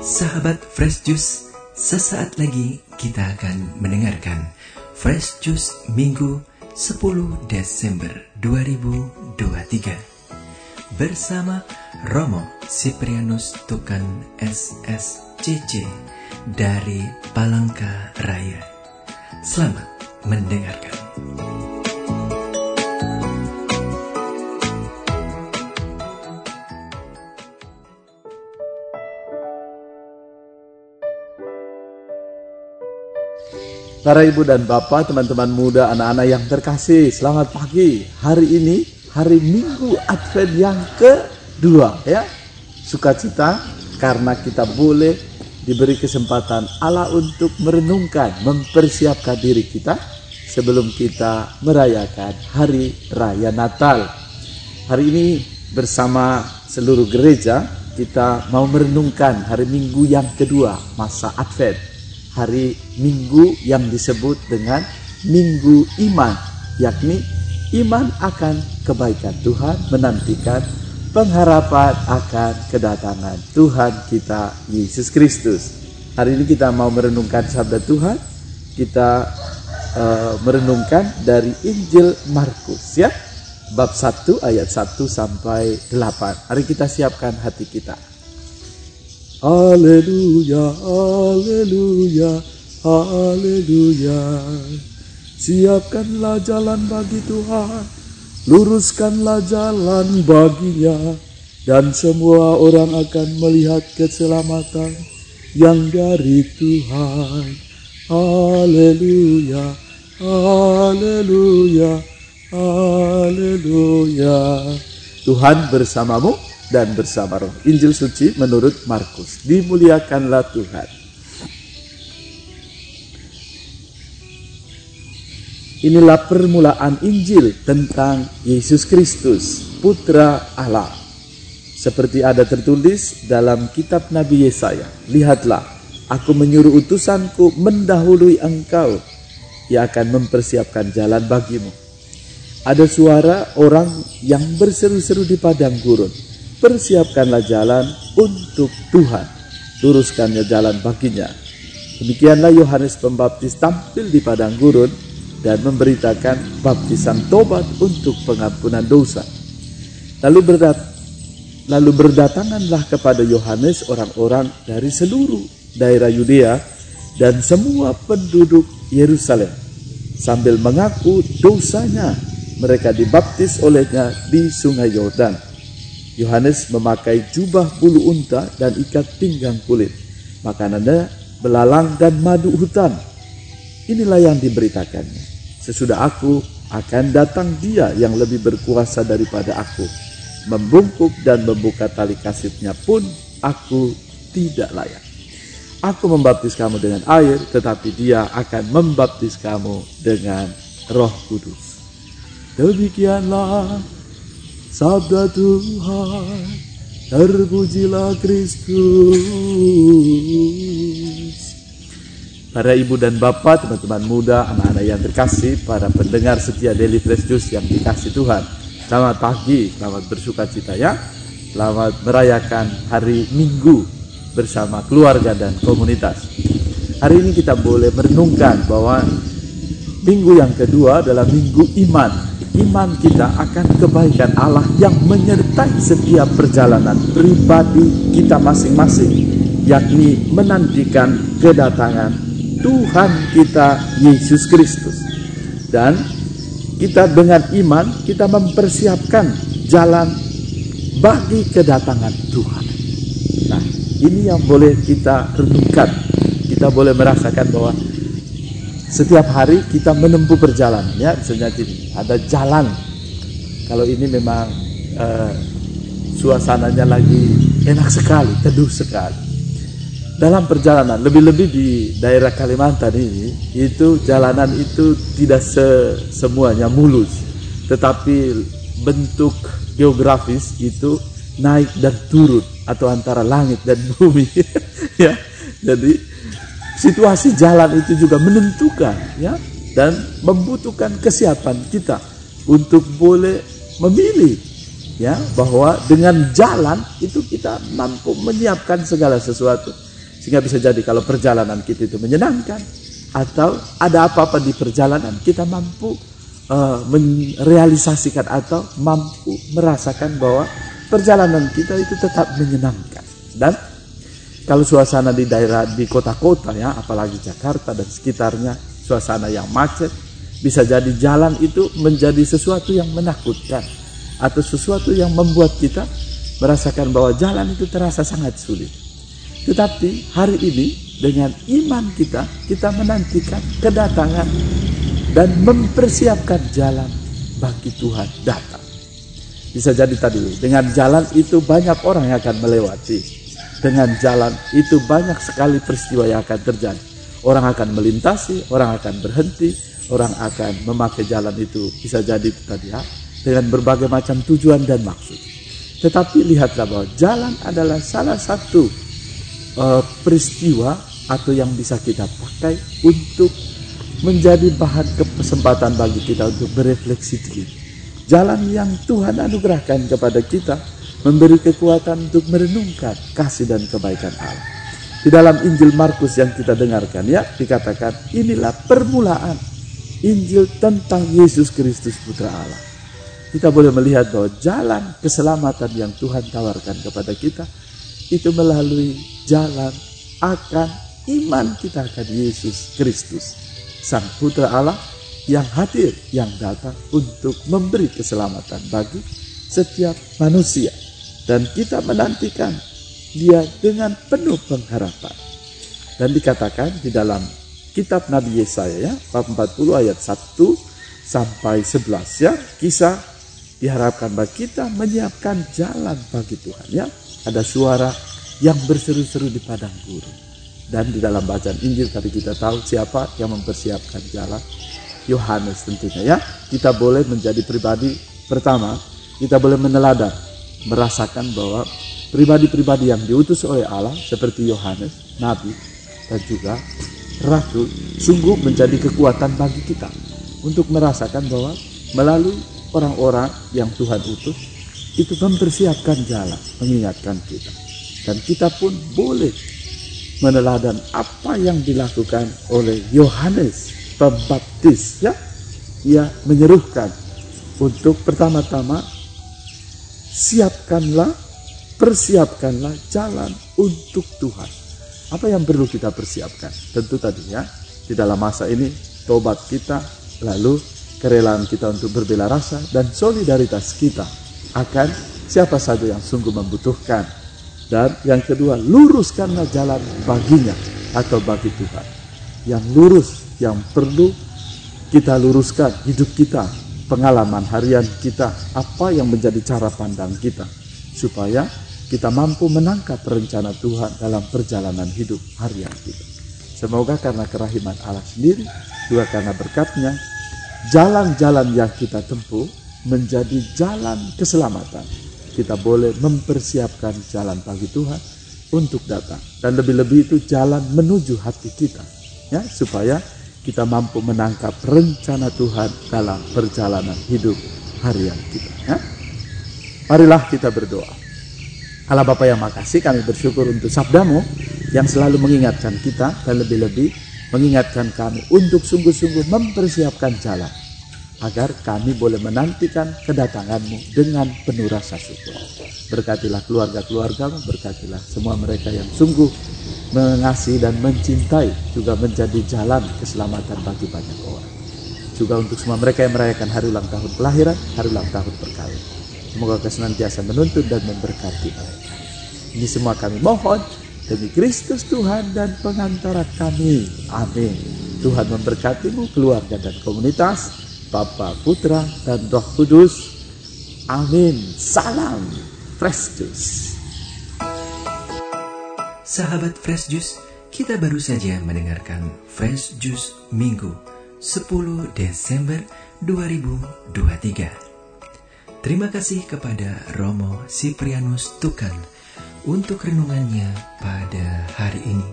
Sahabat Fresh Juice, sesaat lagi kita akan mendengarkan Fresh Juice Minggu 10 Desember 2023 bersama Romo Siprianus Tukan SSCC dari Palangka Raya. Selamat mendengarkan. Para ibu dan bapak, teman-teman muda, anak-anak yang terkasih, selamat pagi. Hari ini hari Minggu Advent yang kedua ya. Sukacita karena kita boleh diberi kesempatan Allah untuk merenungkan, mempersiapkan diri kita sebelum kita merayakan hari raya Natal. Hari ini bersama seluruh gereja kita mau merenungkan hari Minggu yang kedua masa Advent hari Minggu yang disebut dengan Minggu Iman, yakni iman akan kebaikan Tuhan menantikan pengharapan akan kedatangan Tuhan kita Yesus Kristus. Hari ini kita mau merenungkan sabda Tuhan, kita uh, merenungkan dari Injil Markus ya. Bab 1 ayat 1 sampai 8. Hari kita siapkan hati kita. Haleluya, haleluya, haleluya. Siapkanlah jalan bagi Tuhan, luruskanlah jalan baginya, dan semua orang akan melihat keselamatan yang dari Tuhan. Haleluya, haleluya, haleluya. Tuhan bersamamu dan bersama roh. Injil suci menurut Markus. Dimuliakanlah Tuhan. Inilah permulaan Injil tentang Yesus Kristus, Putra Allah. Seperti ada tertulis dalam kitab Nabi Yesaya. Lihatlah, aku menyuruh utusanku mendahului engkau. Ia akan mempersiapkan jalan bagimu. Ada suara orang yang berseru-seru di padang gurun persiapkanlah jalan untuk Tuhan, luruskannya jalan baginya. Demikianlah Yohanes Pembaptis tampil di padang gurun dan memberitakan baptisan tobat untuk pengampunan dosa. Lalu berdat lalu berdatanganlah kepada Yohanes orang-orang dari seluruh daerah Yudea dan semua penduduk Yerusalem sambil mengaku dosanya mereka dibaptis olehnya di sungai Yordan. Yohanes memakai jubah bulu unta dan ikat pinggang kulit. Makanannya belalang dan madu hutan. Inilah yang diberitakannya. Sesudah aku akan datang dia yang lebih berkuasa daripada aku. Membungkuk dan membuka tali kasutnya pun aku tidak layak. Aku membaptis kamu dengan air, tetapi dia akan membaptis kamu dengan roh kudus. Demikianlah Sabda Tuhan, terpujilah Kristus. Para ibu dan bapak, teman-teman muda, anak-anak yang terkasih, para pendengar setia Daily Fresh Juice yang dikasih Tuhan. Selamat pagi, selamat bersuka cita ya. Selamat merayakan hari Minggu bersama keluarga dan komunitas. Hari ini kita boleh merenungkan bahwa minggu yang kedua adalah minggu iman iman kita akan kebaikan Allah yang menyertai setiap perjalanan pribadi kita masing-masing, yakni menantikan kedatangan Tuhan kita Yesus Kristus. Dan kita dengan iman kita mempersiapkan jalan bagi kedatangan Tuhan. Nah, ini yang boleh kita renungkan. Kita boleh merasakan bahwa setiap hari kita menempuh perjalanan ya misalnya gini ada jalan. Kalau ini memang uh, suasananya lagi enak sekali teduh sekali. Dalam perjalanan lebih-lebih di daerah Kalimantan ini itu jalanan itu tidak se semuanya mulus. Tetapi bentuk geografis itu naik dan turun atau antara langit dan bumi. Ya jadi situasi jalan itu juga menentukan ya dan membutuhkan kesiapan kita untuk boleh memilih ya bahwa dengan jalan itu kita mampu menyiapkan segala sesuatu Sehingga bisa jadi kalau perjalanan kita itu menyenangkan atau ada apa-apa di perjalanan kita mampu uh, merealisasikan atau mampu merasakan bahwa perjalanan kita itu tetap menyenangkan. Dan kalau suasana di daerah di kota-kota ya, apalagi Jakarta dan sekitarnya, suasana yang macet, bisa jadi jalan itu menjadi sesuatu yang menakutkan atau sesuatu yang membuat kita merasakan bahwa jalan itu terasa sangat sulit. Tetapi hari ini dengan iman kita, kita menantikan kedatangan dan mempersiapkan jalan bagi Tuhan datang. Bisa jadi tadi dengan jalan itu banyak orang yang akan melewati. Dengan jalan itu banyak sekali peristiwa yang akan terjadi. Orang akan melintasi, orang akan berhenti, orang akan memakai jalan itu bisa jadi tadi ya dengan berbagai macam tujuan dan maksud. Tetapi lihatlah bahwa jalan adalah salah satu uh, peristiwa atau yang bisa kita pakai untuk menjadi bahan kesempatan bagi kita untuk berefleksi diri. Jalan yang Tuhan anugerahkan kepada kita memberi kekuatan untuk merenungkan kasih dan kebaikan Allah. Di dalam Injil Markus yang kita dengarkan ya dikatakan inilah permulaan Injil tentang Yesus Kristus Putra Allah. Kita boleh melihat bahwa jalan keselamatan yang Tuhan tawarkan kepada kita itu melalui jalan akan iman kita akan Yesus Kristus, Sang Putra Allah yang hadir, yang datang untuk memberi keselamatan bagi setiap manusia. Dan kita menantikan dia dengan penuh pengharapan. Dan dikatakan di dalam kitab Nabi Yesaya ya, 40 ayat 1 sampai 11 ya, kisah diharapkan bagi kita menyiapkan jalan bagi Tuhan ya. Ada suara yang berseru-seru di padang gurun. Dan di dalam bacaan Injil tadi kita tahu siapa yang mempersiapkan jalan. Yohanes tentunya ya. Kita boleh menjadi pribadi pertama, kita boleh meneladan, merasakan bahwa pribadi-pribadi yang diutus oleh Allah seperti Yohanes, nabi dan juga ratu sungguh menjadi kekuatan bagi kita untuk merasakan bahwa melalui orang-orang yang Tuhan utus itu mempersiapkan jalan, mengingatkan kita. Dan kita pun boleh meneladan apa yang dilakukan oleh Yohanes Pembaptis ya. Ia menyerukan untuk pertama-tama siapkanlah, persiapkanlah jalan untuk Tuhan. Apa yang perlu kita persiapkan? Tentu tadinya di dalam masa ini tobat kita lalu kerelaan kita untuk berbela rasa dan solidaritas kita akan siapa saja yang sungguh membutuhkan dan yang kedua, luruskanlah jalan baginya atau bagi Tuhan. Yang lurus, yang perlu kita luruskan hidup kita, pengalaman harian kita, apa yang menjadi cara pandang kita. Supaya kita mampu menangkap rencana Tuhan dalam perjalanan hidup harian kita. Semoga karena kerahiman Allah sendiri, juga karena berkatnya, jalan-jalan yang kita tempuh menjadi jalan keselamatan kita boleh mempersiapkan jalan bagi Tuhan untuk datang dan lebih-lebih itu jalan menuju hati kita ya supaya kita mampu menangkap rencana Tuhan dalam perjalanan hidup harian kita ya. Marilah kita berdoa. Allah Bapa yang makasih kami bersyukur untuk sabdamu yang selalu mengingatkan kita dan lebih-lebih mengingatkan kami untuk sungguh-sungguh mempersiapkan jalan agar kami boleh menantikan kedatanganmu dengan penuh rasa syukur. Berkatilah keluarga-keluargamu, berkatilah semua mereka yang sungguh mengasihi dan mencintai juga menjadi jalan keselamatan bagi banyak orang. Juga untuk semua mereka yang merayakan hari ulang tahun kelahiran, hari ulang tahun berkawin. Semoga kesenantiasa menuntut dan memberkati mereka. Ini semua kami mohon demi Kristus Tuhan dan pengantara kami. Amin. Tuhan memberkatimu, keluarga dan komunitas Bapa, Putra, dan Roh Kudus. Amin. Salam Fresh Juice. Sahabat Fresh Juice, kita baru saja mendengarkan Fresh Juice Minggu 10 Desember 2023. Terima kasih kepada Romo Siprianus Tukan untuk renungannya pada hari ini.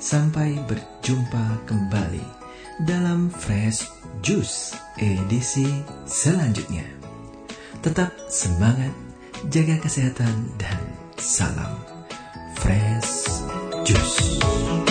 Sampai berjumpa kembali dalam Fresh Jus edisi selanjutnya. Tetap semangat, jaga kesehatan, dan salam fresh Jus.